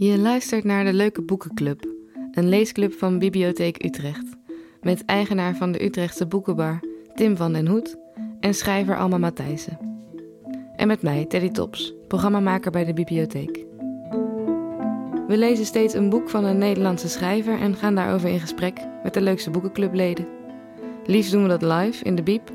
Je luistert naar de Leuke Boekenclub, een leesclub van Bibliotheek Utrecht. Met eigenaar van de Utrechtse Boekenbar, Tim van den Hoed, en schrijver Alma Matthijssen. En met mij, Teddy Tops, programmamaker bij de bibliotheek. We lezen steeds een boek van een Nederlandse schrijver en gaan daarover in gesprek met de leukste boekenclubleden. Liefst doen we dat live in de Biep,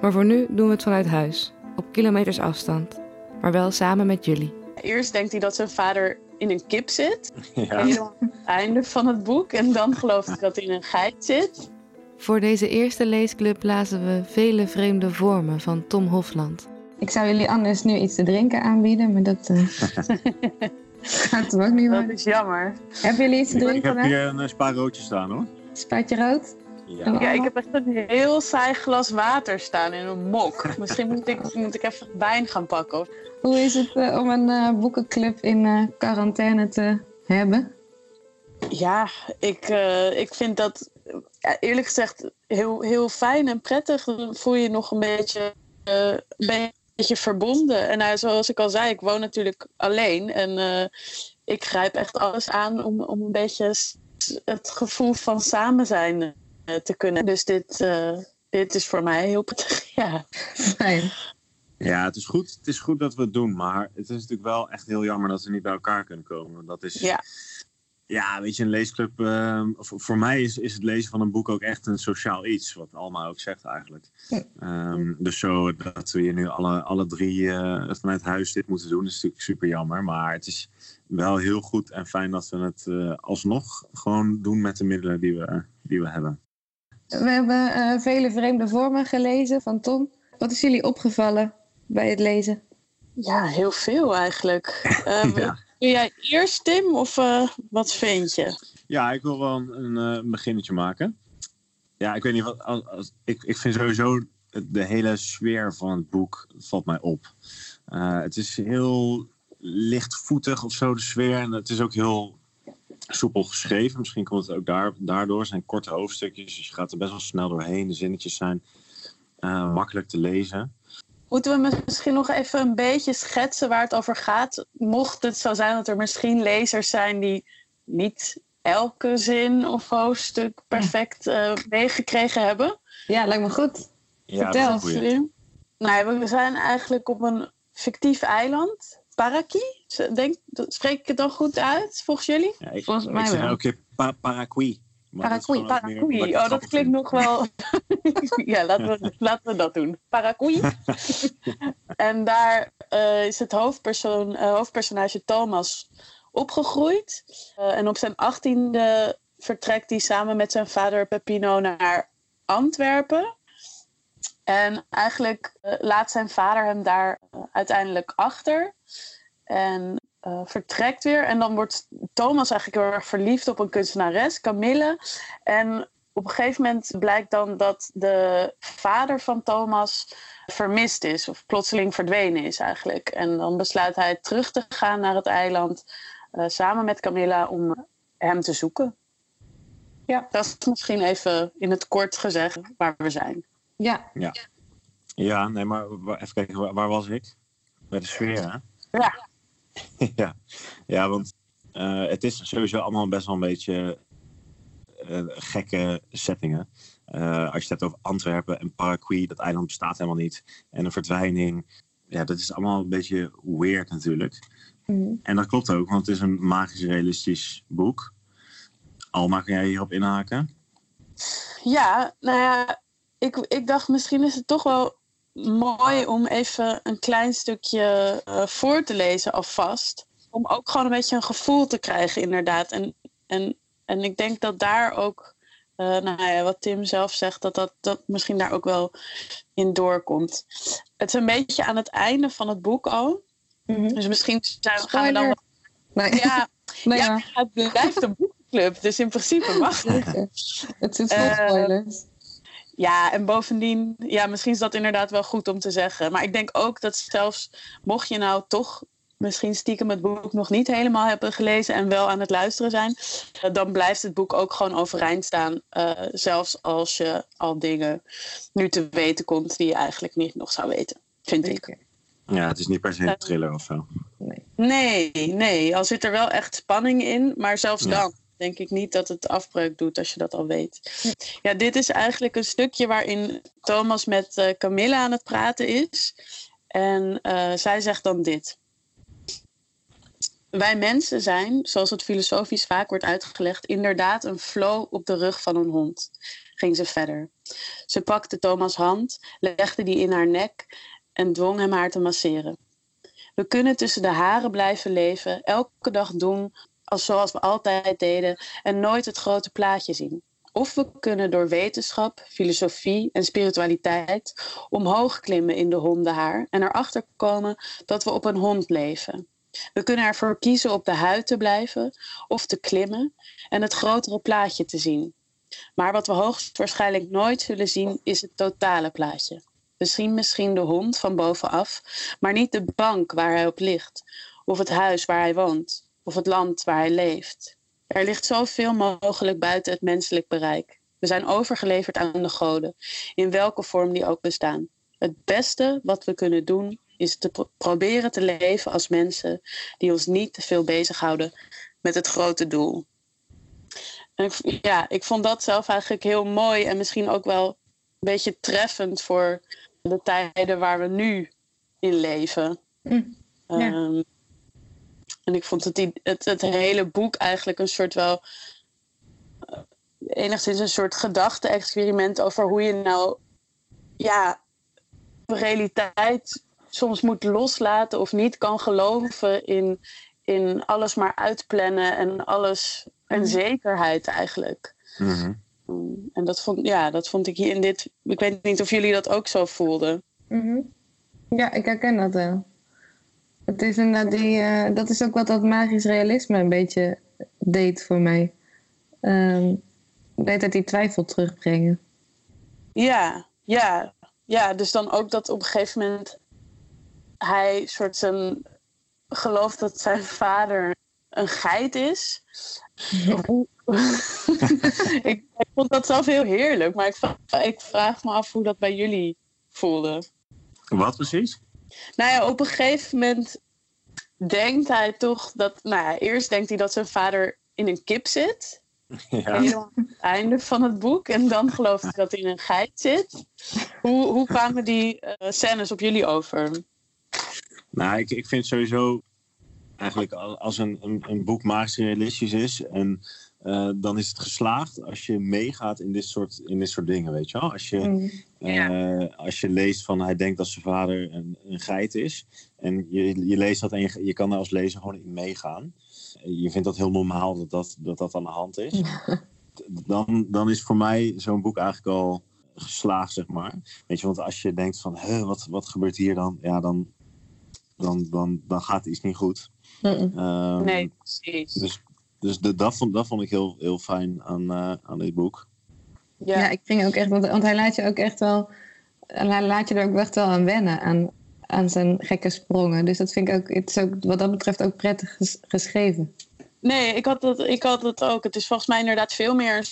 maar voor nu doen we het vanuit huis, op kilometers afstand, maar wel samen met jullie. Eerst denkt hij dat zijn vader in een kip zit. Ja. Helemaal aan het einde van het boek. En dan gelooft hij dat hij in een geit zit. Voor deze eerste leesclub lazen we Vele Vreemde Vormen van Tom Hofland. Ik zou jullie anders nu iets te drinken aanbieden, maar dat eh, gaat hem ook niet Dat worden. is jammer. Hebben jullie iets te Ik, ik drinken heb hier een eh, spaarroodje staan hoor. Spaatje rood? Ja. Ja, ik heb echt een heel saai glas water staan in een mok. Misschien moet ik, moet ik even wijn gaan pakken. Hoe is het eh, om een eh, boekenclub in eh, quarantaine te hebben? Ja, ik, ik vind dat eerlijk gezegd heel, heel fijn en prettig. Dan voel je je nog een beetje, een beetje verbonden. En nou, zoals ik al zei, ik woon natuurlijk alleen. En ik grijp echt alles aan om, om een beetje het gevoel van samen zijn te kunnen. Dus dit, dit is voor mij heel prettig. Ja. Fijn. Ja, het is, goed, het is goed dat we het doen, maar het is natuurlijk wel echt heel jammer dat we niet bij elkaar kunnen komen. Dat is, Ja. ja, weet je, een leesclub. eh, voor, mij is, is het lezen van een boek ook echt een sociaal iets, wat Alma ook zegt eigenlijk. Ja. Ehm, dus zo dat we hier nu alle, alle drie eh, vanuit huis dit moeten doen, is natuurlijk super jammer. Maar het is wel heel goed en fijn dat we het eh, alsnog gewoon doen met de middelen die we, die we hebben. We hebben eh, vele vreemde vormen gelezen van Tom. Wat is jullie opgevallen bij het lezen? ja, heel veel eigenlijk. Eh, Ja. Doe jij eerst, Tim, of eh, wat vind je? Ja, ik wil wel een, een eh, beginnetje maken. Ja, ik weet niet wat. Als, als- ik, ik vind sowieso de hele sfeer van het boek valt mij op. Eh, het is heel lichtvoetig of zo, de sfeer. En het is ook heel soepel geschreven. Misschien komt het ook daar, daardoor. Het zijn korte hoofdstukjes, dus je gaat er best wel snel doorheen. De zinnetjes zijn eh, makkelijk te lezen. Moeten we misschien nog even een beetje schetsen waar het over gaat? Mocht het zo zijn dat er misschien lezers zijn die niet elke zin of hoofdstuk perfect eh, meegekregen hebben. Ja, lijkt me goed. Ja, Vertel. dat is een goeie. Nou, we zijn eigenlijk op een fictief eiland. Paraki? Denk, spreek ik het dan goed uit, volgens jullie? Ja, ik, Volgens mij ik zeg wel. elke keer pa paraqui. Ik Oh, dat klinkt nog wel. ja, laten we, laten we dat doen. Paracui. en daar eh, is het hoofdpersoon, eh, hoofdpersonage Thomas opgegroeid. Eh, en op zijn achttiende vertrekt hij samen met zijn vader Peppino naar Antwerpen. En eigenlijk laat zijn vader hem daar uiteindelijk achter. En eh, vertrekt weer. En dan wordt Thomas eigenlijk heel erg verliefd op een kunstenares, Camille. En op een gegeven moment blijkt dan dat de vader van Thomas vermist is, of plotseling verdwenen is eigenlijk. En dan besluit hij terug te gaan naar het eiland eh, samen met Camilla om hem te zoeken. Ja, dat is misschien even in het kort gezegd waar we zijn. Ja, Ja, nee, maar even kijken, waar, waar was ik? Bij de sfeer, hè? Ja. ja. ja, want eh, het is sowieso allemaal best wel een beetje eh, gekke settingen. Eh, als je het hebt over Antwerpen en Paraguay, dat eiland bestaat helemaal niet. En een verdwijning. Ja, dat is allemaal een beetje weird natuurlijk. Mhm. En dat klopt ook, want het is een magisch realistisch boek. Alma, kan jij hierop inhaken? Ja, nou ja, ik, ik dacht misschien is het toch wel mooi om even een klein stukje eh, voor te lezen alvast. Om ook gewoon een beetje een gevoel te krijgen, inderdaad. En, en, en ik denk dat daar ook, eh, nou ja, wat Tim zelf zegt, dat, dat dat misschien daar ook wel in doorkomt. Het is een beetje aan het einde van het boek al. Mhm. Dus misschien zijn, gaan we dan. Nee, Ja, nee ja, maar het blijft een boekenclub, dus in principe mag het. Het zit vol Eh, spoilers. Ja, en bovendien, ja, misschien is dat inderdaad wel goed om te zeggen. Maar ik denk ook dat zelfs mocht je nou toch misschien stiekem het boek nog niet helemaal hebben gelezen en wel aan het luisteren zijn, eh, dan blijft het boek ook gewoon overeind staan. eh, zelfs als je al dingen nu te weten komt die je eigenlijk niet nog zou weten, vind ik. Ja, het is niet per se een thriller of zo. Nee. Nee, nee. Al zit er wel echt spanning in, maar zelfs Ja. dan denk ik niet dat het afbreuk doet als je dat al weet. Ja, dit is eigenlijk een stukje waarin Thomas met eh, Camilla aan het praten is. En eh, zij zegt dan dit. Wij mensen zijn, zoals het filosofisch vaak wordt uitgelegd, inderdaad een flow op de rug van een hond. Ging ze verder. Ze pakte Thomas' hand, legde die in haar nek en dwong hem haar te masseren. We kunnen tussen de haren blijven leven, elke dag doen als zoals we altijd deden en nooit het grote plaatje zien. Of we kunnen door wetenschap, filosofie en spiritualiteit omhoog klimmen in de hondenhaar en erachter komen dat we op een hond leven. We kunnen ervoor kiezen op de huid te blijven of te klimmen en het grotere plaatje te zien. Maar wat we hoogstwaarschijnlijk nooit zullen zien is het totale plaatje. Zien misschien de hond van bovenaf, maar niet de bank waar hij op ligt, of het huis waar hij woont, of het land waar hij leeft. Er ligt zoveel mogelijk buiten het menselijk bereik. We zijn overgeleverd aan de goden, in welke vorm die ook bestaan. Het beste wat we kunnen doen is te pro- proberen te leven als mensen die ons niet te veel bezighouden met het grote doel. En ik, ja, ik vond dat zelf eigenlijk heel mooi en misschien ook wel een beetje treffend voor de tijden waar we nu in leven. Mm, ja. Ehm, en ik vond het, i- het, het hele boek eigenlijk een soort wel. eh, enigszins een soort gedachte-experiment over hoe je nou. ja. de realiteit soms moet loslaten of niet kan geloven in, in alles maar uitplannen en alles. en Mhm. zekerheid eigenlijk. Mhm. Mm, En dat vond, ja, dat vond ik hier in dit. Ik weet niet of jullie dat ook zo voelden. Mhm. Ja, ik herken dat wel. Het is inderdaad die, eh, dat is ook wat dat magisch realisme een beetje deed voor mij. Ehm deed dat die twijfel terugbrengen. Ja, ja, ja. Dus dan ook dat op een gegeven moment hij soort zijn gelooft dat zijn vader een geit is. Ik, ik vond dat zelf heel heerlijk, maar ik, ik vraag me af hoe dat bij jullie voelde. Wat precies? Nou ja, op een gegeven moment denkt hij toch dat. Nou ja, eerst denkt hij dat zijn vader in een kip zit. Ja. Helemaal aan het einde van het boek. En dan gelooft hij dat hij in een geit zit. Hoe, hoe kwamen die eh, scènes op jullie over? Nou, ik, ik vind sowieso eigenlijk al- als een, een, een boek magisch realistisch is en eh, dan is het geslaagd als je meegaat in dit soort, in dit soort dingen, weet je wel. Als je, Mm. eh, als je leest van hij denkt dat zijn vader een, een geit is en je, je leest dat en je, je kan daar als lezer gewoon in meegaan. Je vindt dat heel normaal dat dat, dat, dat aan de hand is. Dan, dan is voor mij zo'n boek eigenlijk al geslaagd, zeg maar. Weet je, want als je denkt van, "Huh, wat, wat gebeurt hier dan? Ja, dan, dan, dan, dan gaat iets niet goed. Ehm, Nee, precies. Dus, dus de, dat, vond, dat vond ik heel, heel fijn aan, eh, aan dit boek. Ja. Ja, ik ging ook echt, want, want hij laat je ook echt wel, hij laat je er ook echt wel aan wennen, aan, aan zijn gekke sprongen. Dus dat vind ik ook, het is ook wat dat betreft ook prettig ges- geschreven. nee, ik had, het, ik had het ook. Het is volgens mij inderdaad veel meer een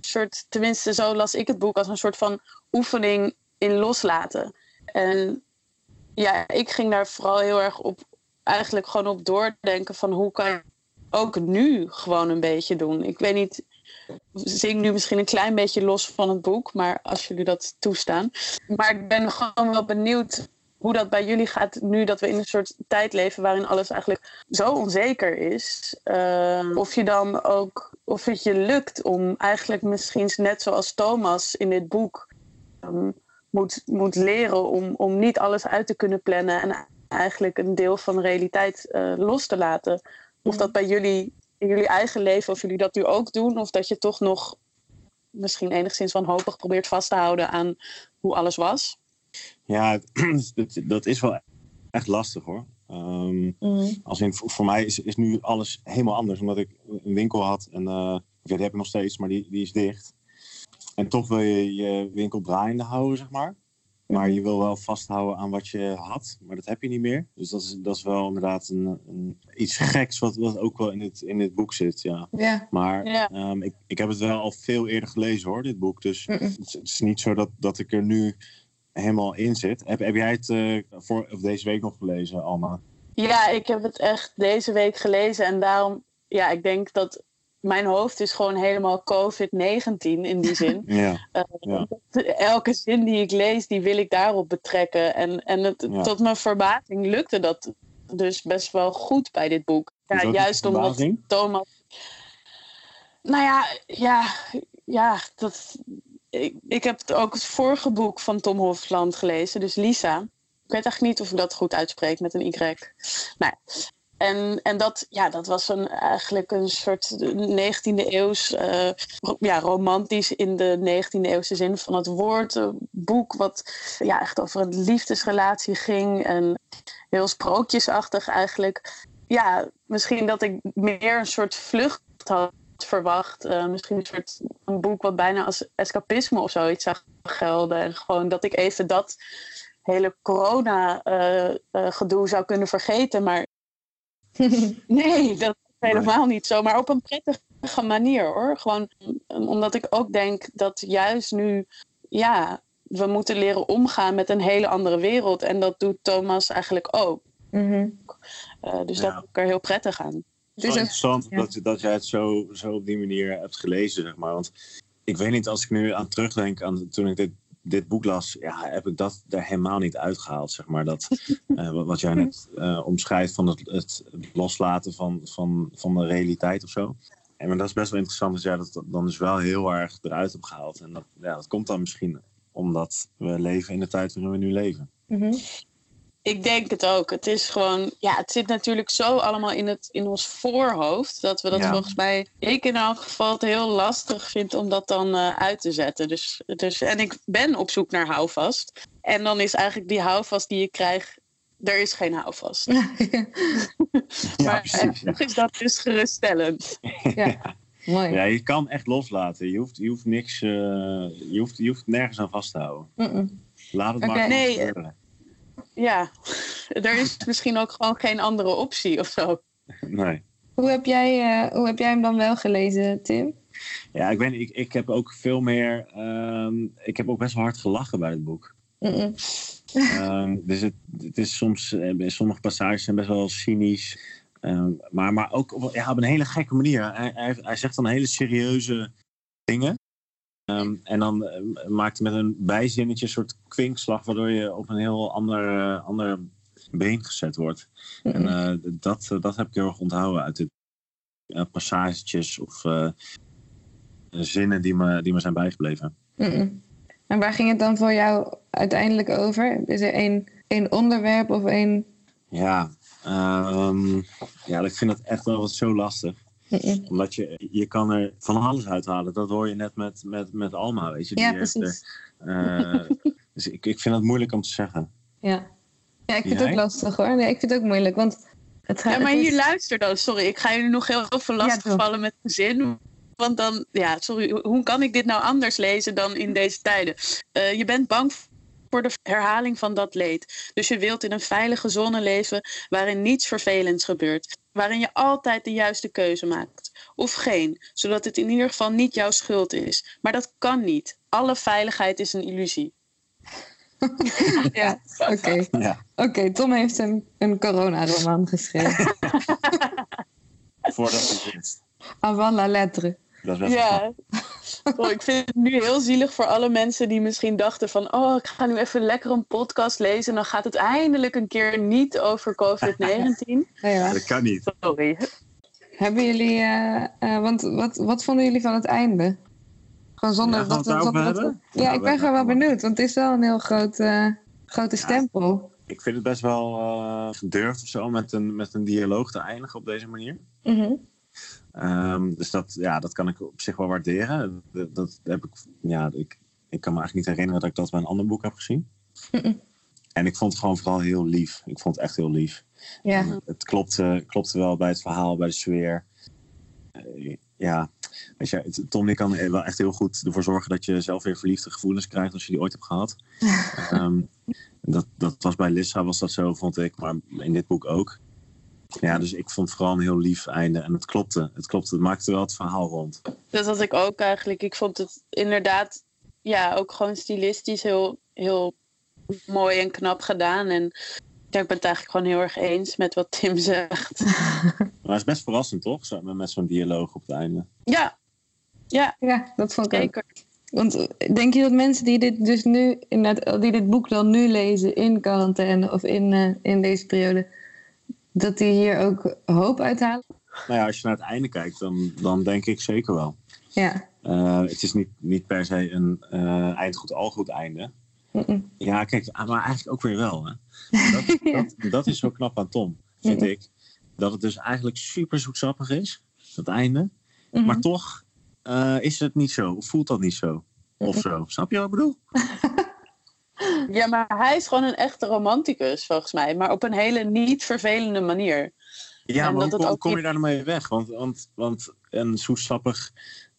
soort, tenminste zo las ik het boek, als een soort van oefening in loslaten. En ja, ik ging daar vooral heel erg op, eigenlijk gewoon op doordenken van hoe kan je ook nu gewoon een beetje doen. Ik weet niet, zing nu misschien een klein beetje los van het boek, maar als jullie dat toestaan. Maar ik ben gewoon wel benieuwd hoe dat bij jullie gaat nu dat we in een soort tijd leven waarin alles eigenlijk zo onzeker is. Eh, of je dan ook, of het je lukt om eigenlijk misschien net zoals Thomas in dit boek ehm, moet, moet leren om, om niet alles uit te kunnen plannen en eigenlijk een deel van de realiteit eh, los te laten. Of dat bij jullie in jullie eigen leven, of jullie dat nu ook doen, of dat je toch nog misschien enigszins wanhopig probeert vast te houden aan hoe alles was. Ja, dat, dat is wel echt lastig hoor. Ehm, als in, voor mij is, is nu alles helemaal anders. Omdat ik een winkel had en eh, ja, die heb ik nog steeds, maar die, die is dicht. En toch wil je je winkel draaiende houden, zeg maar. Maar je wil wel vasthouden aan wat je had, maar dat heb je niet meer. Dus dat is, dat is wel inderdaad een, een, iets geks wat, wat ook wel in dit, in dit boek zit, ja. Ja. Maar ehm, ik, ik heb het wel al veel eerder gelezen hoor, dit boek. Dus Mm-mm. het, is- het is niet zo dat, dat ik er nu helemaal in zit. Heb, heb jij het eh, voor, of deze week nog gelezen, Alma? Ja, ik heb het echt deze week gelezen. En daarom, ja, ik denk dat mijn hoofd is gewoon helemaal COVID-19 in die zin. Ja. Uh, Ja. Elke zin die ik lees, die wil ik daarop betrekken. En, en het, Ja. tot mijn verbazing lukte dat dus best wel goed bij dit boek. Ja, juist omdat? Thomas. Nou ja, ja, ja dat, ik, ik heb ook het vorige boek van Tom Hofland gelezen, dus Lisa. Ik weet eigenlijk niet of ik dat goed uitspreek met een Y. Nou, ja. En, en dat, ja, dat was een, eigenlijk een soort 19e eeuws, eh, ja, romantisch in de 19e eeuwse zin van het woord. Een boek wat ja, echt over een liefdesrelatie ging en heel sprookjesachtig eigenlijk. Ja, misschien dat ik meer een soort vlucht had verwacht. Eh, misschien een soort een boek wat bijna als escapisme of zoiets zou gelden. En gewoon dat ik even dat hele corona-gedoe zou kunnen vergeten. Maar nee, dat is helemaal niet zo. Maar op een prettige manier hoor. Gewoon eh, omdat ik ook denk dat juist nu, ja, we moeten leren omgaan met een hele andere wereld. En dat doet Thomas eigenlijk ook. Mhm. Eh, dus Ja. dat vind ik er heel prettig aan. Het is Dus interessant ja. dat, dat jij het zo, zo op die manier hebt gelezen, zeg maar. Want ik weet niet, als ik nu aan terugdenk aan toen ik dit, dit boek las, ja, heb ik dat er helemaal niet uitgehaald, zeg maar. Dat, eh, wat, wat jij net eh, omschrijft van het, het loslaten van, van, van de realiteit of zo. En maar dat is best wel interessant dat jij dat dan dus wel heel erg eruit hebt gehaald. En dat, ja, dat komt dan misschien omdat we leven in de tijd waarin we nu leven. Mhm. Ik denk het ook. Het is gewoon, ja, het zit natuurlijk zo allemaal in, het, in ons voorhoofd. Dat we dat Ja. volgens mij, ik in elk geval, het heel lastig vind om dat dan eh, uit te zetten. Dus, dus, en ik ben op zoek naar houvast. En dan is eigenlijk die houvast die je krijgt, er is geen houvast. Ja, maar precies. eh, is dat dus geruststellend. ja. Mooi. Ja, je kan echt loslaten. Je hoeft, je hoeft niks, eh, je, hoeft, je hoeft nergens aan vast te houden. Laat het Oké. maar Nee, gebeuren. Ja, er is misschien ook gewoon geen andere optie of zo. Nee. Hoe, heb jij, eh, hoe heb jij hem dan wel gelezen, Tim? Ja, ik weet niet, ik, ik heb ook veel meer... ehm, ik heb ook best wel hard gelachen bij het boek. Ehm, dus het, het is soms... eh, sommige passages zijn best wel cynisch. Ehm, maar, maar ook op, ja, op een hele gekke manier. Hij, hij, hij zegt dan hele serieuze dingen. Ehm, en dan eh, maakt hij met een bijzinnetje een soort kwinkslag... waardoor je op een heel ander, eh, ander been gezet wordt. En Mm-mm. eh, dat, dat heb ik heel erg onthouden uit dit eh, passagetjes of eh, zinnen die me, die me zijn bijgebleven. Mm-mm. En waar ging het dan voor jou uiteindelijk over? Is er één, één onderwerp of één... Ja, ehm, ja, ik vind dat echt wel wat zo lastig. Mm-mm. Omdat je, je kan er van alles uithalen. Dat hoor je net met, met, met Alma, weet je. Die Ja, heeft precies. er, eh, dus ik, ik vind het moeilijk om te zeggen. Ja. Ja, ik vind het ook lastig hoor. Nee, ik vind het ook moeilijk, want het gaat... Ja, maar het is- hier luister dan. Sorry, ik ga jullie nog heel veel Ja, lastig doe. vallen met de zin. Want dan, ja, sorry, hoe kan ik dit nou anders lezen dan in deze tijden? Eh, je bent bang voor de herhaling van dat leed. Dus je wilt in een veilige zone leven waarin niets vervelends gebeurt. Waarin je altijd de juiste keuze maakt. Of geen, zodat het in ieder geval niet jouw schuld is. Maar dat kan niet. Alle veiligheid is een illusie. Ja, oké. Ja, Oké, Tom heeft een, een coronaroman geschreven. voordat het wist. Avant la lettre. Dat is best wel Ja. Oh, ik vind het nu heel zielig voor alle mensen die misschien dachten van... oh, ik ga nu even lekker een podcast lezen... en dan gaat het eindelijk een keer niet over COVID-19. Nee, ja. Dat kan niet. Sorry. Hebben jullie... eh, eh, want wat, wat vonden jullie van het einde? Gewoon zonder Ja, dat? Ja, Ja, ik ben gewoon wel we- benieuwd. Want het is wel een heel groot, eh, grote Ja. stempel. Ik vind het best wel eh, gedurfd of zo met een, met een dialoog te eindigen op deze manier. Mhm. Ehm, dus dat, ja, dat kan ik op zich wel waarderen. Dat, dat heb ik, ja, ik, ik kan me eigenlijk niet herinneren dat ik dat bij een ander boek heb gezien. En ik vond het gewoon vooral heel lief. Ik vond het echt heel lief. Ja. Het klopte, klopte wel bij het verhaal, bij de sfeer. Eh, ja, weet je, Tom kan er wel echt heel goed ervoor zorgen dat je zelf weer verliefde gevoelens krijgt als je die ooit hebt gehad. Ehm, dat, dat was bij Lissa was dat zo, vond ik, maar in dit boek ook. Ja, dus ik vond vooral een heel lief einde en het klopte. Het klopte, het maakte wel het verhaal rond. Dat had ik ook eigenlijk. Ik vond het inderdaad... ja, ook gewoon stilistisch heel, heel mooi en knap gedaan. En ik ben het eigenlijk gewoon heel erg eens met wat Tim zegt. Maar het is best verrassend, toch? Zo, met zo'n dialoog op het einde. Ja, ja Ja, dat vond ik ook. zeker. Want eh, denk je dat mensen die dit dus nu, die dit boek dan nu lezen in quarantaine of in, eh, in deze periode, dat die hier ook hoop uithalen? Nou ja, als je naar het einde kijkt, dan, dan denk ik zeker wel. Ja. Eh, het is niet, niet per se een eh eind goed, al goed einde. Ja, kijk, ah, maar eigenlijk ook weer wel. Hè? Dat, Ja. dat, dat is zo knap aan Tom, vind ik. Dat het dus eigenlijk super zoetsappig is, het einde. Mhm. Maar toch eh, is het niet zo, voelt dat niet zo. Of zo. Snap je wat ik bedoel? Ja, maar hij is gewoon een echte romanticus, volgens mij. Maar op een hele niet vervelende manier. Ja, maar hoe kom, ook kom je daar nou mee weg? Want, want, want een zoetsappig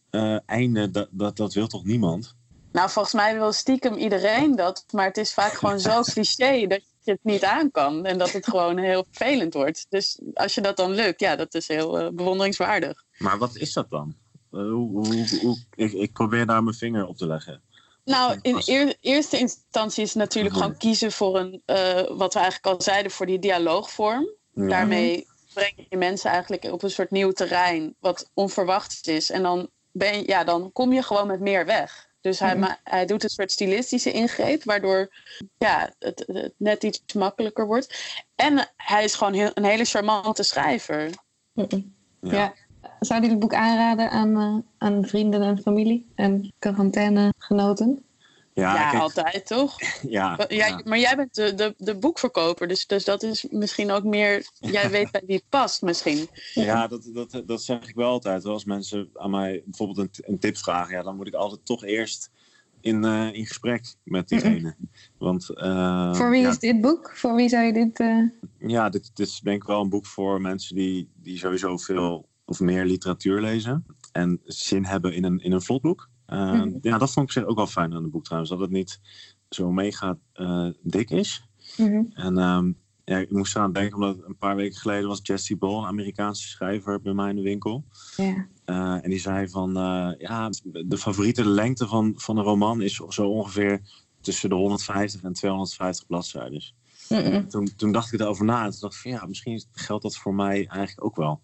eh, einde, dat, dat, dat wil toch niemand? Nou, volgens mij wil stiekem iedereen dat. Maar het is vaak gewoon zo cliché dat je het niet aan kan. En dat het gewoon heel vervelend wordt. Dus als je dat dan lukt, ja, dat is heel eh, bewonderingswaardig. Maar wat is dat dan? Eh, hoe, hoe, hoe, ik, ik probeer daar mijn vinger op te leggen. Nou, in eer- eerste instantie is het natuurlijk gewoon kiezen voor een, eh, wat we eigenlijk al zeiden, voor die dialoogvorm. Ja. Daarmee breng je mensen eigenlijk op een soort nieuw terrein, wat onverwachts is. En dan, ben je, ja, dan kom je gewoon met meer weg. Dus hij, ma- hij doet een soort stilistische ingreep, waardoor ja, het, het net iets makkelijker wordt. En hij is gewoon heel, een hele charmante schrijver. Ja. Zou je dit boek aanraden aan, eh, aan vrienden en familie en quarantainegenoten? Ja, Ja, kijk, altijd toch? ja, ja. Maar jij bent de, de, de boekverkoper, dus, dus dat is misschien ook meer. Jij weet bij wie het past, misschien. Ja, dat, dat, dat zeg ik wel altijd. Als mensen aan mij bijvoorbeeld een, een tip vragen, ja, dan moet ik altijd toch eerst in, eh, in gesprek met diegene. Want eh, Voor wie ja, is dit boek? Voor wie zou je dit... eh, ja, dit, dit is denk ik wel een boek voor mensen die, die sowieso veel of meer literatuur lezen. En zin hebben in een, in een vlot boek. Eh, Mhm. Ja, dat vond ik zich ook wel fijn aan het boek trouwens. Dat het niet zo mega eh, dik is. mhm. En ehm, ja, ik moest eraan denken, omdat een paar weken geleden was Jesse Ball, een Amerikaanse schrijver, bij mij in de winkel. Eh, en die zei van, ja, de favoriete lengte van, van een roman is zo ongeveer tussen de 150 en 250 bladzijden. Mm-mm. Toen, toen dacht ik erover na en toen dacht ik van, ja, misschien geldt dat voor mij eigenlijk ook wel.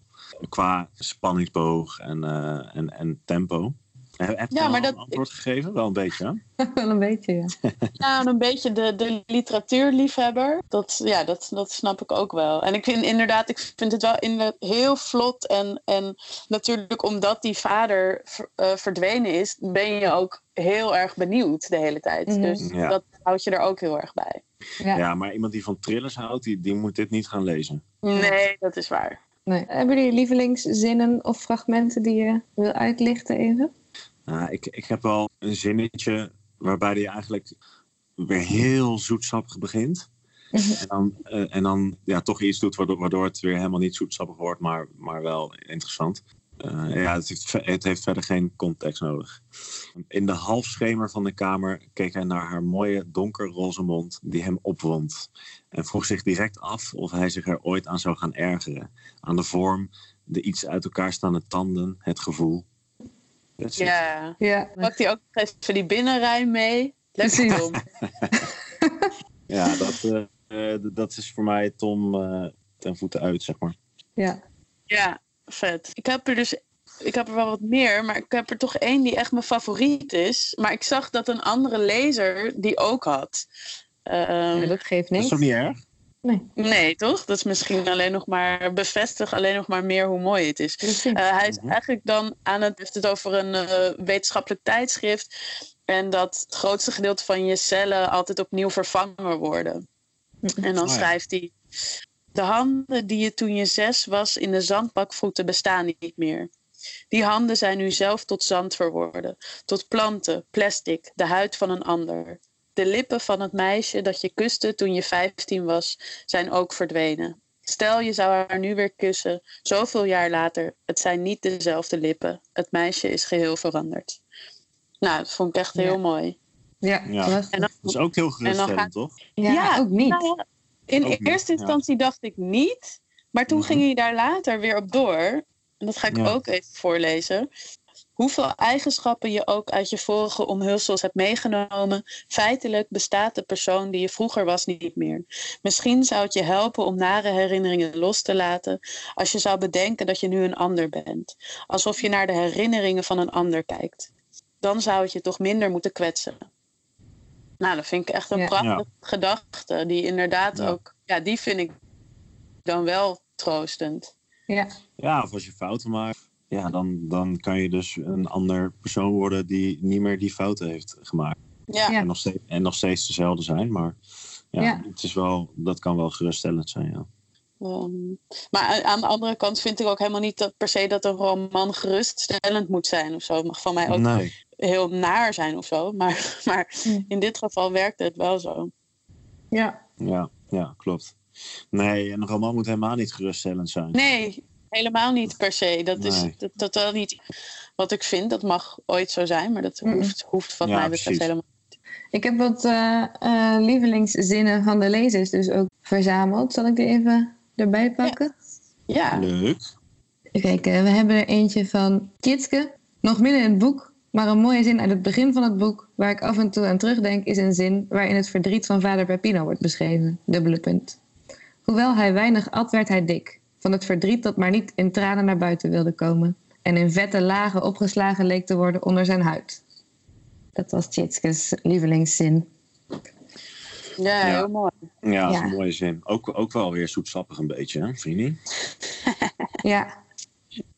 Qua spanningsboog en, eh, en, en tempo. Heb je Ja, al maar een dat- antwoord gegeven? Wel een beetje, hè? Wel een beetje, ja. Ja, en een beetje de, de literatuurliefhebber. Dat, ja, dat, dat snap ik ook wel. En ik vind inderdaad, ik vind het wel inderdaad heel vlot. En, en natuurlijk omdat die vader eh, verdwenen is, ben je ook heel erg benieuwd de hele tijd. Mhm. Dus Ja. dat houdt je er ook heel erg bij. ja. Ja, maar iemand die van thrillers houdt, die, die moet dit niet gaan lezen. Nee, dat is waar. Nee. Hebben jullie lievelingszinnen of fragmenten die je wil uitlichten even? Nou, ik, ik heb wel een zinnetje waarbij hij eigenlijk weer heel zoetsappig begint. Mhm. En dan, eh, en dan ja, toch iets doet waardoor, waardoor het weer helemaal niet zoetsappig wordt, maar, maar wel interessant. Eh, ja, het heeft, ve- het heeft verder geen context nodig. In de halfschemer van de kamer keek hij naar haar mooie donkerroze mond die hem opwond. En vroeg zich direct af of hij zich er ooit aan zou gaan ergeren. Aan de vorm, de iets uit elkaar staande tanden, het gevoel. Ja. Ja. Pakt hij ook even die binnenrij mee? Lekker. Tom. Ja, dat, eh, eh, dat is voor mij Tom eh, ten voeten uit, zeg maar. Ja. Ja, vet. Ik heb er dus ik heb er wel wat meer, maar ik heb er toch één die echt mijn favoriet is. Maar ik zag dat een andere lezer die ook had. Ehm, Ja, dat geeft Dat niks. is toch niet erg? Nee, Nee, toch? Dat is misschien alleen nog maar bevestigt alleen nog maar meer hoe mooi het is. precies. Eh, hij is Mhm. eigenlijk dan aan het, heeft het over een eh, wetenschappelijk tijdschrift. En dat het grootste gedeelte van je cellen altijd opnieuw vervangen worden. En dan Oh ja. schrijft hij: De handen die je toen je zes was in de zandbak voeten bestaan niet meer. Die handen zijn nu zelf tot zand verworden, tot planten, plastic, de huid van een ander. De lippen van het meisje dat je kuste toen je 15 was, zijn ook verdwenen. Stel je zou haar nu weer kussen, zoveel jaar later, het zijn niet dezelfde lippen. Het meisje is geheel veranderd. Nou, dat vond ik echt heel Ja. mooi. ja, Ja. prachtig. En dan, Dat is ook heel geruststellend, gaat- toch? ja, Ja, ook niet. nou in Ook niet, eerste ja. instantie dacht ik niet, maar toen Mhm. ging hij daar later weer op door. En dat ga ik Ja. ook even voorlezen. hoeveel eigenschappen je ook uit je vorige omhulsels hebt meegenomen, feitelijk bestaat de persoon die je vroeger was niet meer. Misschien zou het je helpen om nare herinneringen los te laten als je zou bedenken dat je nu een ander bent. Alsof je naar de herinneringen van een ander kijkt. Dan zou het je toch minder moeten kwetsen. Nou, dat vind ik echt een Ja. prachtige Ja. gedachte. Die inderdaad Ja. ook, ja, die vind ik dan wel troostend. Ja, Ja, of als je fouten maakt, ja, dan, dan kan je dus een ander persoon worden die niet meer die fouten heeft gemaakt. Ja, Ja. En, nog steeds, en nog steeds dezelfde zijn, maar ja, Ja. Het is wel, dat kan wel geruststellend zijn, ja. Ehm, maar aan- aan de andere kant vind ik ook helemaal niet dat per se dat een roman geruststellend moet zijn of zo. Het mag van mij ook Nee, heel naar zijn of zo. Maar, maar Hm. in dit geval werkte het wel zo. ja. ja, ja, klopt. Nee, een roman moet helemaal niet geruststellend zijn. Nee, helemaal niet per se. Dat is Nee. dat, dat wel niet wat ik vind. Dat mag ooit zo zijn, maar dat Mhm. hoeft, hoeft wat Ja, mij betreft helemaal Ik heb wat eh, eh, lievelingszinnen van de lezers dus ook verzameld. Zal ik die even erbij pakken? Ja, Leuk. Even kijken, we hebben er eentje van Kitske. Nog midden in het boek, maar een mooie zin uit het begin van het boek... waar ik af en toe aan terugdenk, is een zin... waarin het verdriet van vader Peppino wordt beschreven. Dubbele punt. Hoewel hij weinig at, werd hij dik. Van het verdriet dat maar niet in tranen naar buiten wilde komen. En in vette lagen opgeslagen leek te worden onder zijn huid. Dat was Tjitskes lievelingszin. ja, heel mooi. Ja, dat is Ja. een mooie zin. Ook, ook wel weer zoetsappig een beetje, hè, vriendie? Ja,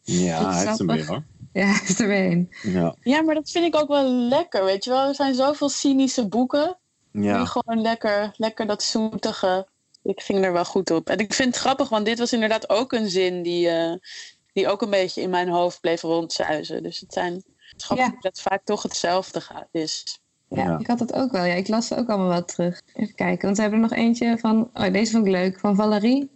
Ja, hij heeft hem weer, hoor. Ja is er weer een. Ja, Ja, maar dat vind ik ook wel lekker, weet je wel. Er zijn zoveel cynische boeken. Die ja. gewoon lekker, lekker dat zoetige. Ik ging er wel goed op. En ik vind het grappig, want dit was inderdaad ook een zin die, eh, die ook een beetje in mijn hoofd bleef rondzuizen. Dus het zijn het grappig Ja. dat het vaak toch hetzelfde gaat, is. Ja, Ja. ik had het ook wel. Ja, ik las ze ook allemaal wel terug. Even kijken, want we hebben er nog eentje van... Oh, deze vond ik leuk. Van Valerie.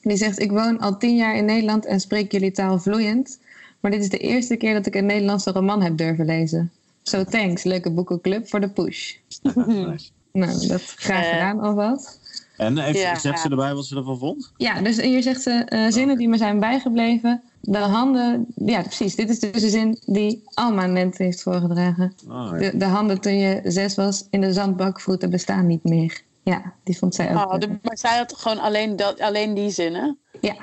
Die zegt, ik woon al tien jaar in Nederland en spreek jullie taal vloeiend. Maar dit is de eerste keer dat ik een Nederlandse roman heb durven lezen. So thanks, leuke boekenclub, voor de push. Nou, dat graag Eh. gedaan alvast. En heeft, Ja. zegt ze erbij wat ze ervan vond? Ja, dus hier zegt ze eh, zinnen die me zijn bijgebleven. De handen, ja precies, dit is dus de zin die Alma net heeft voorgedragen. Oh, ja. De, de handen toen je zes was in de zandbakvoeten bestaan niet meer. Ja, die vond zij ook. Oh, de- maar zij had gewoon alleen, dat, alleen die zinnen. Ja.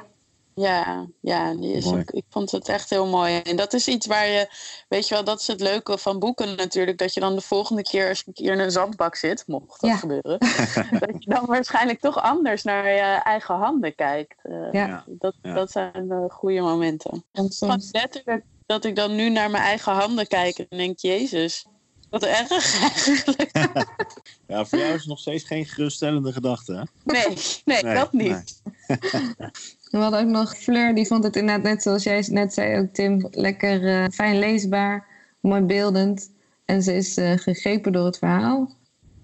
Ja, ja die is ook, ik vond het echt heel mooi. En dat is iets waar je, weet je wel, dat is het leuke van boeken natuurlijk. Dat je dan de volgende keer als je een keer in een zandbak zit, mocht dat Ja. gebeuren. dat je dan waarschijnlijk toch anders naar je eigen handen kijkt. Eh, Ja. Dat, Ja. dat zijn de goede momenten. En soms, letterlijk dat ik dan nu naar mijn eigen handen kijk en denk, jezus, wat erg eigenlijk. ja, voor jou is het nog steeds geen geruststellende gedachte, hè? Nee, nee, Nee, dat niet. we hadden ook nog Fleur, die vond het inderdaad net zoals jij net zei ook Tim, lekker eh, fijn leesbaar, mooi beeldend. En ze is eh, gegrepen door het verhaal.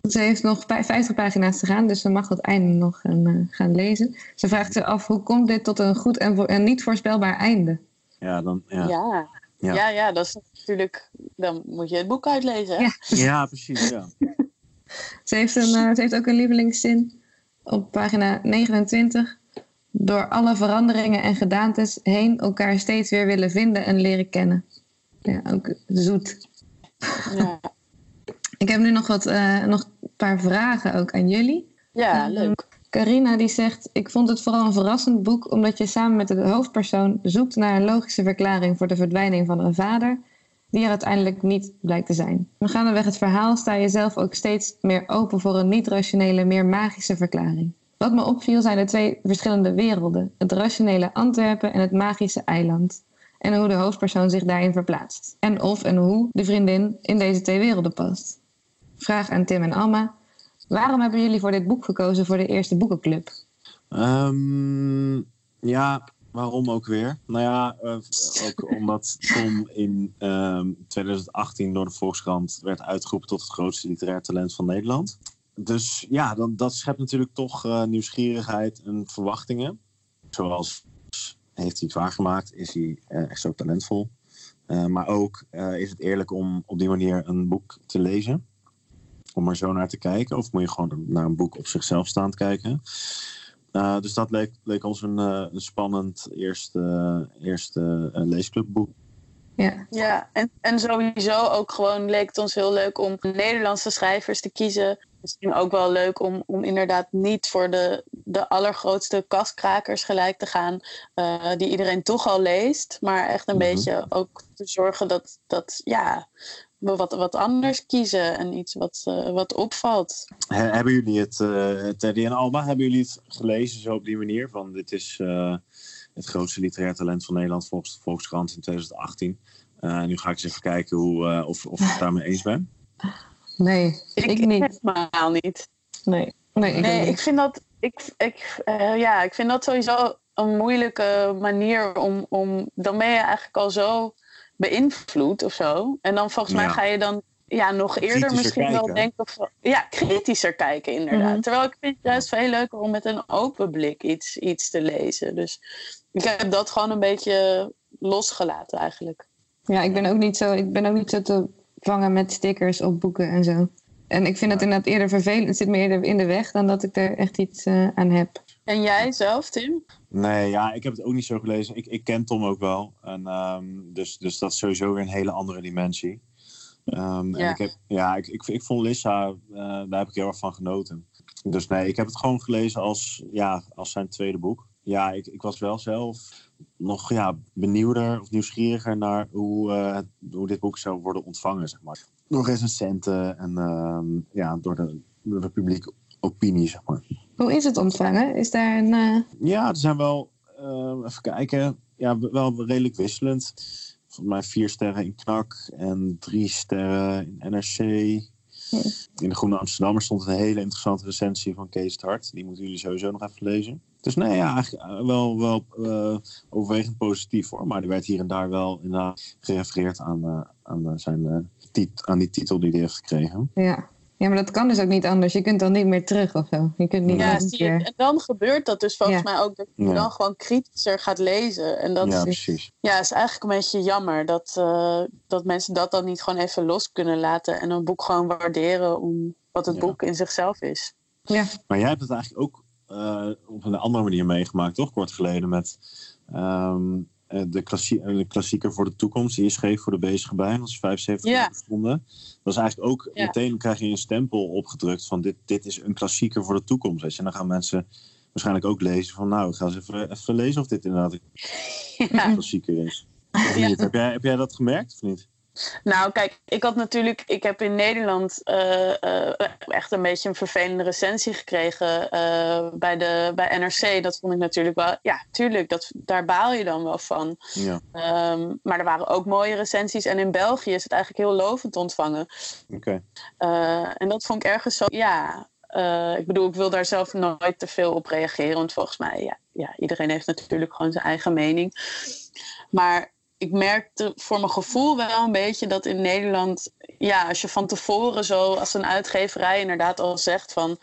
Ze heeft nog pa- 50 pagina's te gaan, dus ze mag het einde nog gaan, eh, gaan lezen. Ze vraagt zich af, hoe komt dit tot een goed en, vo- en niet voorspelbaar einde? Ja, dan, ja. Ja. Ja. Ja. Ja, dat is natuurlijk. Dan moet je het boek uitlezen. Hè? Ja. ja precies, ja. Ze heeft, een, eh, ze heeft ook een lievelingszin op pagina 29. Door alle veranderingen en gedaantes heen elkaar steeds weer willen vinden en leren kennen. Ja, ook zoet. Ja, Ik heb nu nog, wat, eh, nog een paar vragen ook aan jullie. ja Ehm, leuk. Carina die zegt, ik vond het vooral een verrassend boek omdat je samen met de hoofdpersoon zoekt naar een logische verklaring voor de verdwijning van een vader, die er uiteindelijk niet blijkt te zijn. Maar gaandeweg het verhaal sta je zelf ook steeds meer open voor een niet-rationele, meer magische verklaring. Wat me opviel zijn de twee verschillende werelden, het rationele Antwerpen en het magische eiland. En hoe de hoofdpersoon zich daarin verplaatst. En of en hoe de vriendin in deze twee werelden past. Vraag aan Tim en Alma. Waarom hebben jullie voor dit boek gekozen voor de eerste boekenclub? Ehm, ja, waarom ook weer? Nou ja, eh, ook omdat Tom in ehm, 2018 door de Volkskrant werd uitgeroepen tot het grootste literair talent van Nederland. Dus ja, dan, dat schept natuurlijk toch eh, nieuwsgierigheid en verwachtingen. Zoals heeft hij het waargemaakt, is hij eh, echt zo talentvol. Eh, maar ook is het eerlijk om op die manier een boek te lezen. Om er zo naar te kijken. Of moet je gewoon naar een boek op zichzelf staand kijken. Dus dat leek, leek ons een, een spannend eerste, eerste leesclubboek. Ja. Ja, en, en sowieso ook gewoon leek het ons heel leuk om Nederlandse schrijvers te kiezen. Misschien ook wel leuk om, om inderdaad niet voor de, de allergrootste kastkrakers gelijk te gaan, eh, die iedereen toch al leest. Maar echt een Mhm. beetje ook te zorgen dat, dat ja, we wat, wat anders kiezen en iets wat, eh, wat opvalt. He- hebben jullie het, eh Teddy en Alma, hebben jullie het gelezen zo op die manier? Van dit is het grootste literair talent van Nederland volgens de Volkskrant in 2018. Eh, nu ga ik eens even kijken hoe, eh, of, of ik het daarmee eens ben. Nee, ik, niet. Helemaal niet. Nee, nee, ik Nee, ik vind dat, ik, ik, eh, ja, ik vind dat sowieso een moeilijke manier om, om. Dan ben je eigenlijk al zo beïnvloed of zo. En dan volgens mij ga je dan ja, nog eerder Kritischer misschien wel denken. Of, ja, kritischer kijken, inderdaad. Mhm. Terwijl ik vind het juist veel leuker om met een open blik iets, iets te lezen. Dus ik heb dat gewoon een beetje losgelaten eigenlijk. Ja, ik ben ook niet zo, ik ben ook niet zo te vangen met stickers op boeken en zo. En ik vind het inderdaad eerder vervelend. Het zit me eerder in de weg dan dat ik er echt iets eh, aan heb. En jij zelf, Tim? Nee, ja, ik heb het ook niet zo gelezen. Ik, ik ken Tom ook wel. En, ehm, dus, dus dat is sowieso weer een hele andere dimensie. Ehm, Ja. En ik, heb, ja, ik, ik, ik vond Lissa, eh, daar heb ik heel erg van genoten. Dus nee, ik heb het gewoon gelezen als, ja, als zijn tweede boek. Ja, ik, ik was wel zelf nog ja, benieuwder of nieuwsgieriger naar hoe, eh, hoe dit boek zou worden ontvangen, zeg maar. Door recensenten en ehm, ja, door de, door de publieke opinie, zeg maar. Hoe is het ontvangen? Is daar een. eh, Ja, er zijn wel, even kijken, ja, wel redelijk wisselend. Volgens mij vier sterren in Knak en drie sterren in NRC. In de Groene Amsterdammer stond een hele interessante recensie van Kees het Hart. Die moeten jullie sowieso nog even lezen. Dus nee, ja, eigenlijk eh, wel, wel eh, overwegend positief hoor. Maar er werd hier en daar wel inderdaad gerefereerd aan, eh, aan, zijn, tit- aan die titel die hij heeft gekregen. ja. Ja, maar dat kan dus ook niet anders. Je kunt dan niet meer terug of zo. Je kunt niet Ja, nog een zie je. keer. En dan gebeurt dat dus volgens Ja. mij ook dat je Ja. dan gewoon kritischer gaat lezen. En dat ja, is, precies. ja, is eigenlijk een beetje jammer dat, eh, dat mensen dat dan niet gewoon even los kunnen laten en een boek gewoon waarderen om wat het Ja. boek in zichzelf is. Ja, Maar jij hebt het eigenlijk ook eh, op een andere manier meegemaakt, toch? Kort geleden met ehm, eh, de, klassie eh, de klassieker voor de toekomst. Die je schreef voor de bezige bij. Dat is 75 Ja. seconden. Dat is eigenlijk ook, Ja. meteen krijg je een stempel opgedrukt van dit, dit is een klassieker voor de toekomst. Weet je. En dan gaan mensen waarschijnlijk ook lezen van nou, ik ga eens even, even lezen of dit inderdaad een Ja. klassieker is. Of Ja. niet? Heb, jij, heb jij dat gemerkt of niet? Nou, kijk, ik had natuurlijk, ik heb in Nederland eh, eh, echt een beetje een vervelende recensie gekregen eh, bij, de, bij NRC. Dat vond ik natuurlijk wel, ja, tuurlijk, dat, daar baal je dan wel van. Ja, Ehm, maar er waren ook mooie recensies. En in België is het eigenlijk heel lovend ontvangen. oké. En dat vond ik ergens zo, ja. ik bedoel, ik wil daar zelf nooit te veel op reageren. Want volgens mij, ja, ja, iedereen heeft natuurlijk gewoon zijn eigen mening. Maar ik merkte voor mijn gevoel wel een beetje dat in Nederland, ja, als je van tevoren zo als een uitgeverij inderdaad al zegt van,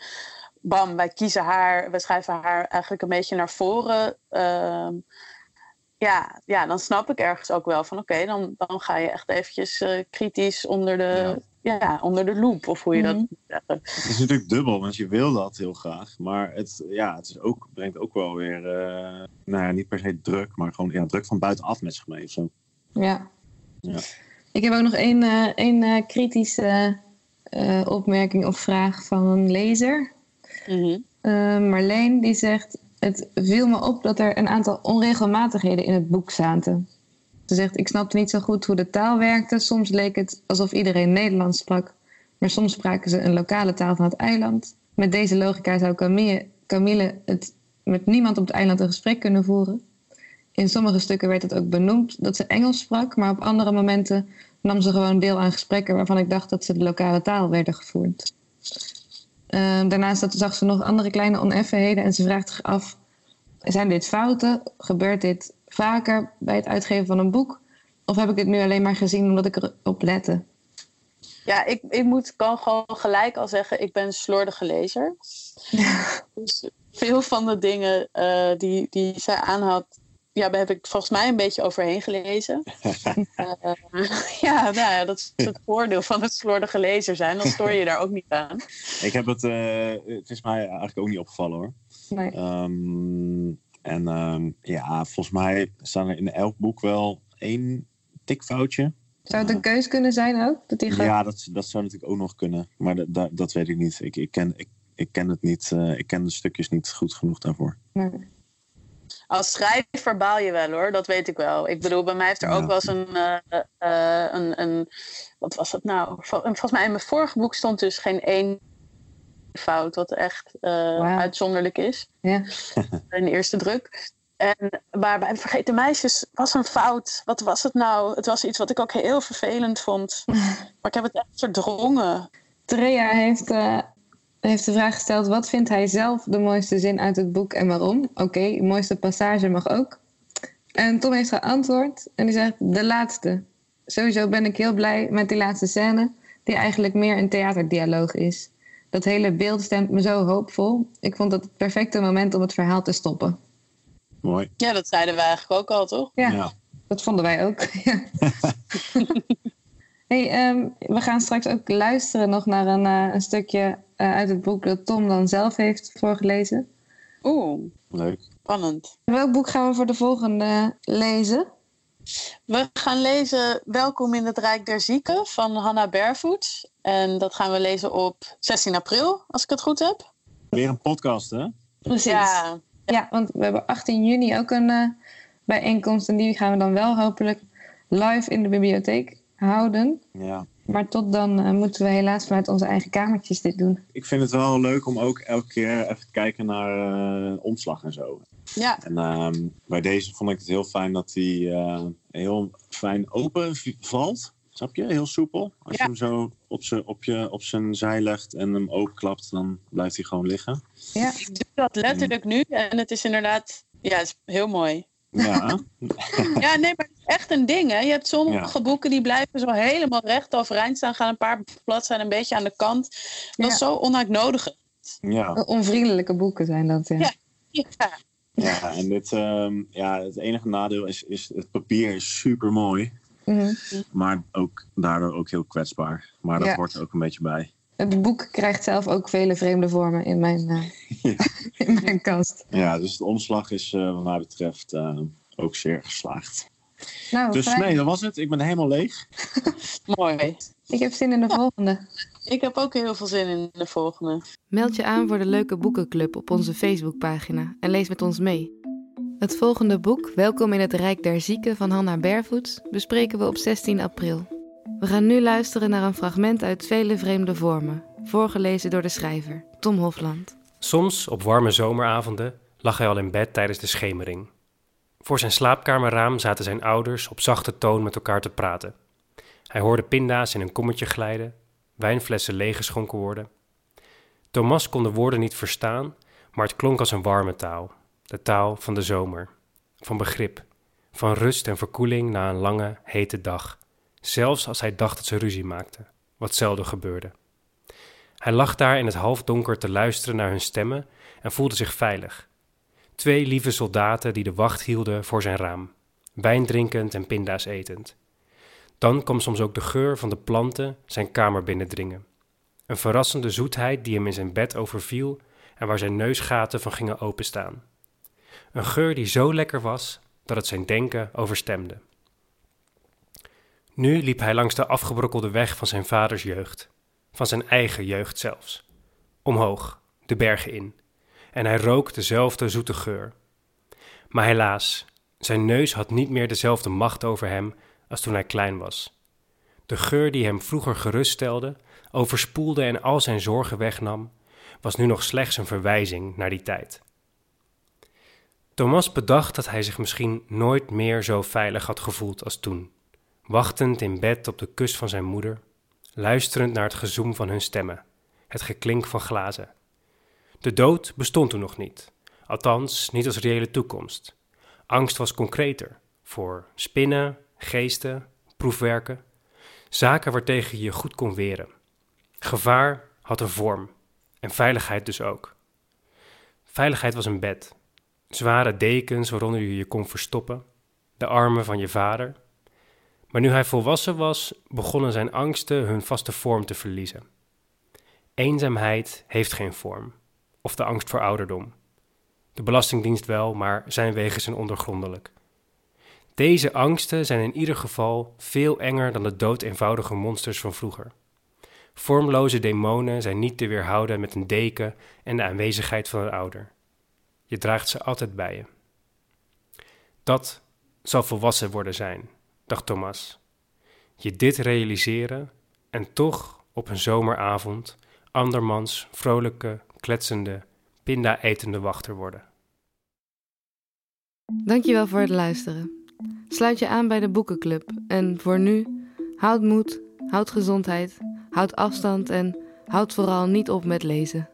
bam, wij kiezen haar, wij schrijven haar eigenlijk een beetje naar voren. ehm, ja, ja, dan snap ik ergens ook wel van, oké, dan, dan ga je echt eventjes eh, kritisch onder de, ja. onder de loep, of hoe je dat Mhm. moet zeggen. Het is natuurlijk dubbel, want je wil dat heel graag. Maar het, ja, het is ook, brengt ook wel weer, eh, nou ja, niet per se druk, maar gewoon ja, druk van buitenaf met zich mee. of Zo. ja. Ja. Ik heb ook nog één, eh, één eh, kritische eh, opmerking of vraag van een lezer. Mhm. Eh, Marleen die zegt: Het viel me op dat er een aantal onregelmatigheden in het boek zaten. Ze zegt: Ik snapte niet zo goed hoe de taal werkte. Soms leek het alsof iedereen Nederlands sprak, maar soms spraken ze een lokale taal van het eiland. Met deze logica zou Camille, Camille het met niemand op het eiland een gesprek kunnen voeren. In sommige stukken werd het ook benoemd dat ze Engels sprak, maar op andere momenten nam ze gewoon deel aan gesprekken waarvan ik dacht dat ze de lokale taal werden gevoerd. Eh, daarnaast zag ze nog andere kleine oneffenheden en ze vraagt zich af: zijn dit fouten? Gebeurt dit vaker bij het uitgeven van een boek? Of heb ik dit nu alleen maar gezien omdat ik erop lette? Ja, ik, ik moet, kan gewoon gelijk al zeggen, ik ben een slordige lezer. Dus veel van de dingen eh, die, die zij aanhad, ja, daar heb ik volgens mij een beetje overheen gelezen. Eh, ja, nou ja, dat is het voordeel van het slordige lezer zijn. Dan stoor je je daar ook niet aan. Ik heb het, eh, het is mij eigenlijk ook niet opgevallen hoor. Nee. Ehm, en ehm, ja, volgens mij staan er in elk boek wel één tikfoutje. Zou het een keus kunnen zijn ook? Dat die gaat... Ja, dat, dat zou natuurlijk ook nog kunnen. Maar dat, dat, dat weet ik niet. Ik, ik, ken, ik, ik ken het niet. eh, ik ken de stukjes niet goed genoeg daarvoor. Nee. Als schrijver baal je wel hoor, dat weet ik wel. Ik bedoel, bij mij heeft er Ja. ook wel eens een, eh, eh, een, een. Wat was het nou? Vol- Volgens mij in mijn vorige boek stond dus geen één fout, wat echt eh, uitzonderlijk is. Ja. In de eerste druk. En, maar bij Vergeten Meisjes was een fout. Wat was het nou? Het was iets wat ik ook heel vervelend vond. Maar ik heb het echt verdrongen. Trea heeft, eh, heeft de vraag gesteld: wat vindt hij zelf de mooiste zin uit het boek en waarom? Oké, de mooiste passage mag ook. En Tom heeft geantwoord en die zegt: de laatste. Sowieso ben ik heel blij met die laatste scène, die eigenlijk meer een theaterdialoog is. Dat hele beeld stemt me zo hoopvol. Ik vond het het perfecte moment om het verhaal te stoppen. Mooi. Ja, dat zeiden we eigenlijk ook al, toch? Ja, Ja. dat vonden wij ook. Ja. hey, ehm, we gaan straks ook luisteren nog naar een, eh, een stukje eh, uit het boek dat Tom dan zelf heeft voorgelezen. Oeh, Leuk. spannend. Welk boek gaan we voor de volgende lezen? We gaan lezen Welkom in het Rijk der Zieken van Hannah Barefoot. En dat gaan we lezen op 16 april, als ik het goed heb. Weer een podcast, hè? Precies. Ja, Ja, want we hebben 18 juni ook een eh, bijeenkomst en die gaan we dan wel hopelijk live in de bibliotheek houden. Ja. Maar tot dan eh, moeten we helaas vanuit onze eigen kamertjes dit doen. Ik vind het wel leuk om ook elke keer even te kijken naar eh, omslag en zo. ja. En ehm, bij deze vond ik het heel fijn dat hij eh, heel fijn open valt. Snap je? Heel soepel. Als Ja. je hem zo op zijn op je, op zijn zij legt en hem openklapt, dan blijft hij gewoon liggen. Ja, Ik doe dat letterlijk nu en het is inderdaad ja, het is heel mooi. Ja, Ja, nee, maar het is echt een ding. Hè? Je hebt sommige Ja. boeken die blijven zo helemaal recht overeind staan, gaan een paar bladzijden een beetje aan de kant. Dat Ja. is zo onuitnodigend. ja. onvriendelijke boeken zijn dat. Ja. Ja. Ja, ja en dit, ehm, ja, het enige nadeel is, is het papier is super mooi. Mhm. Maar ook, daardoor ook heel kwetsbaar. Maar dat Ja. hoort er ook een beetje bij. Het boek krijgt zelf ook vele vreemde vormen in mijn, eh, Ja. in mijn kast. Ja, dus de omslag is eh, wat mij betreft eh, ook zeer geslaagd. Nou, Dus fijn. nee, dat was het. Ik ben helemaal leeg. mooi. ik heb zin in de volgende. Ik heb ook heel veel zin in de volgende. Meld je aan voor de Leuke Boekenclub op onze Facebookpagina en lees met ons mee. Het volgende boek, Welkom in het Rijk der Zieken van Hannah Barefoot, bespreken we op 16 april. We gaan nu luisteren naar een fragment uit Vele Vreemde Vormen, voorgelezen door de schrijver, Tom Hofland. Soms, op warme zomeravonden, lag hij al in bed tijdens de schemering. Voor zijn slaapkamerraam zaten zijn ouders op zachte toon met elkaar te praten. Hij hoorde pinda's in een kommetje glijden, wijnflessen leeggeschonken worden. Thomas kon de woorden niet verstaan, maar het klonk als een warme taal. De taal van de zomer, van begrip, van rust en verkoeling na een lange, hete dag. Zelfs als hij dacht dat ze ruzie maakten, wat zelden gebeurde. Hij lag daar in het halfdonker te luisteren naar hun stemmen en voelde zich veilig. Twee lieve soldaten die de wacht hielden voor zijn raam, wijn drinkend en pinda's etend. Dan kwam soms ook de geur van de planten zijn kamer binnendringen. Een verrassende zoetheid die hem in zijn bed overviel en waar zijn neusgaten van gingen openstaan. Een geur die zo lekker was dat het zijn denken overstemde. Nu liep hij langs de afgebrokkelde weg van zijn vaders jeugd van zijn eigen jeugd zelfs. Omhoog, de bergen in. En hij rook dezelfde zoete geur. Maar helaas, zijn neus had niet meer dezelfde macht over hem als toen hij klein was. De geur die hem vroeger geruststelde, overspoelde en al zijn zorgen wegnam, was nu nog slechts een verwijzing naar die tijd. Thomas bedacht dat hij zich misschien nooit meer zo veilig had gevoeld als toen, wachtend in bed op de kust van zijn moeder luisterend naar het gezoem van hun stemmen, het geklink van glazen. De dood bestond toen nog niet, althans niet als reële toekomst. Angst was concreter, voor spinnen, geesten, proefwerken, zaken waartegen je je goed kon weren. Gevaar had een vorm, en veiligheid dus ook. Veiligheid was een bed, zware dekens waaronder je je kon verstoppen, de armen van je vader, maar nu hij volwassen was, begonnen zijn angsten hun vaste vorm te verliezen. Eenzaamheid heeft geen vorm, of de angst voor ouderdom. De Belastingdienst wel, maar zijn wegen zijn ondergrondelijk. Deze angsten zijn in ieder geval veel enger dan de doodeenvoudige monsters van vroeger. Vormloze demonen zijn niet te weerhouden met een deken en de aanwezigheid van een ouder. Je draagt ze altijd bij je. Dat zal volwassen worden zijn, dacht Thomas. Je dit realiseren en toch op een zomeravond andermans vrolijke, kletsende, pinda-etende wachter worden. Dankjewel voor het luisteren. Sluit je aan bij de boekenclub en voor nu, houd moed, houd gezondheid, houd afstand en houd vooral niet op met lezen.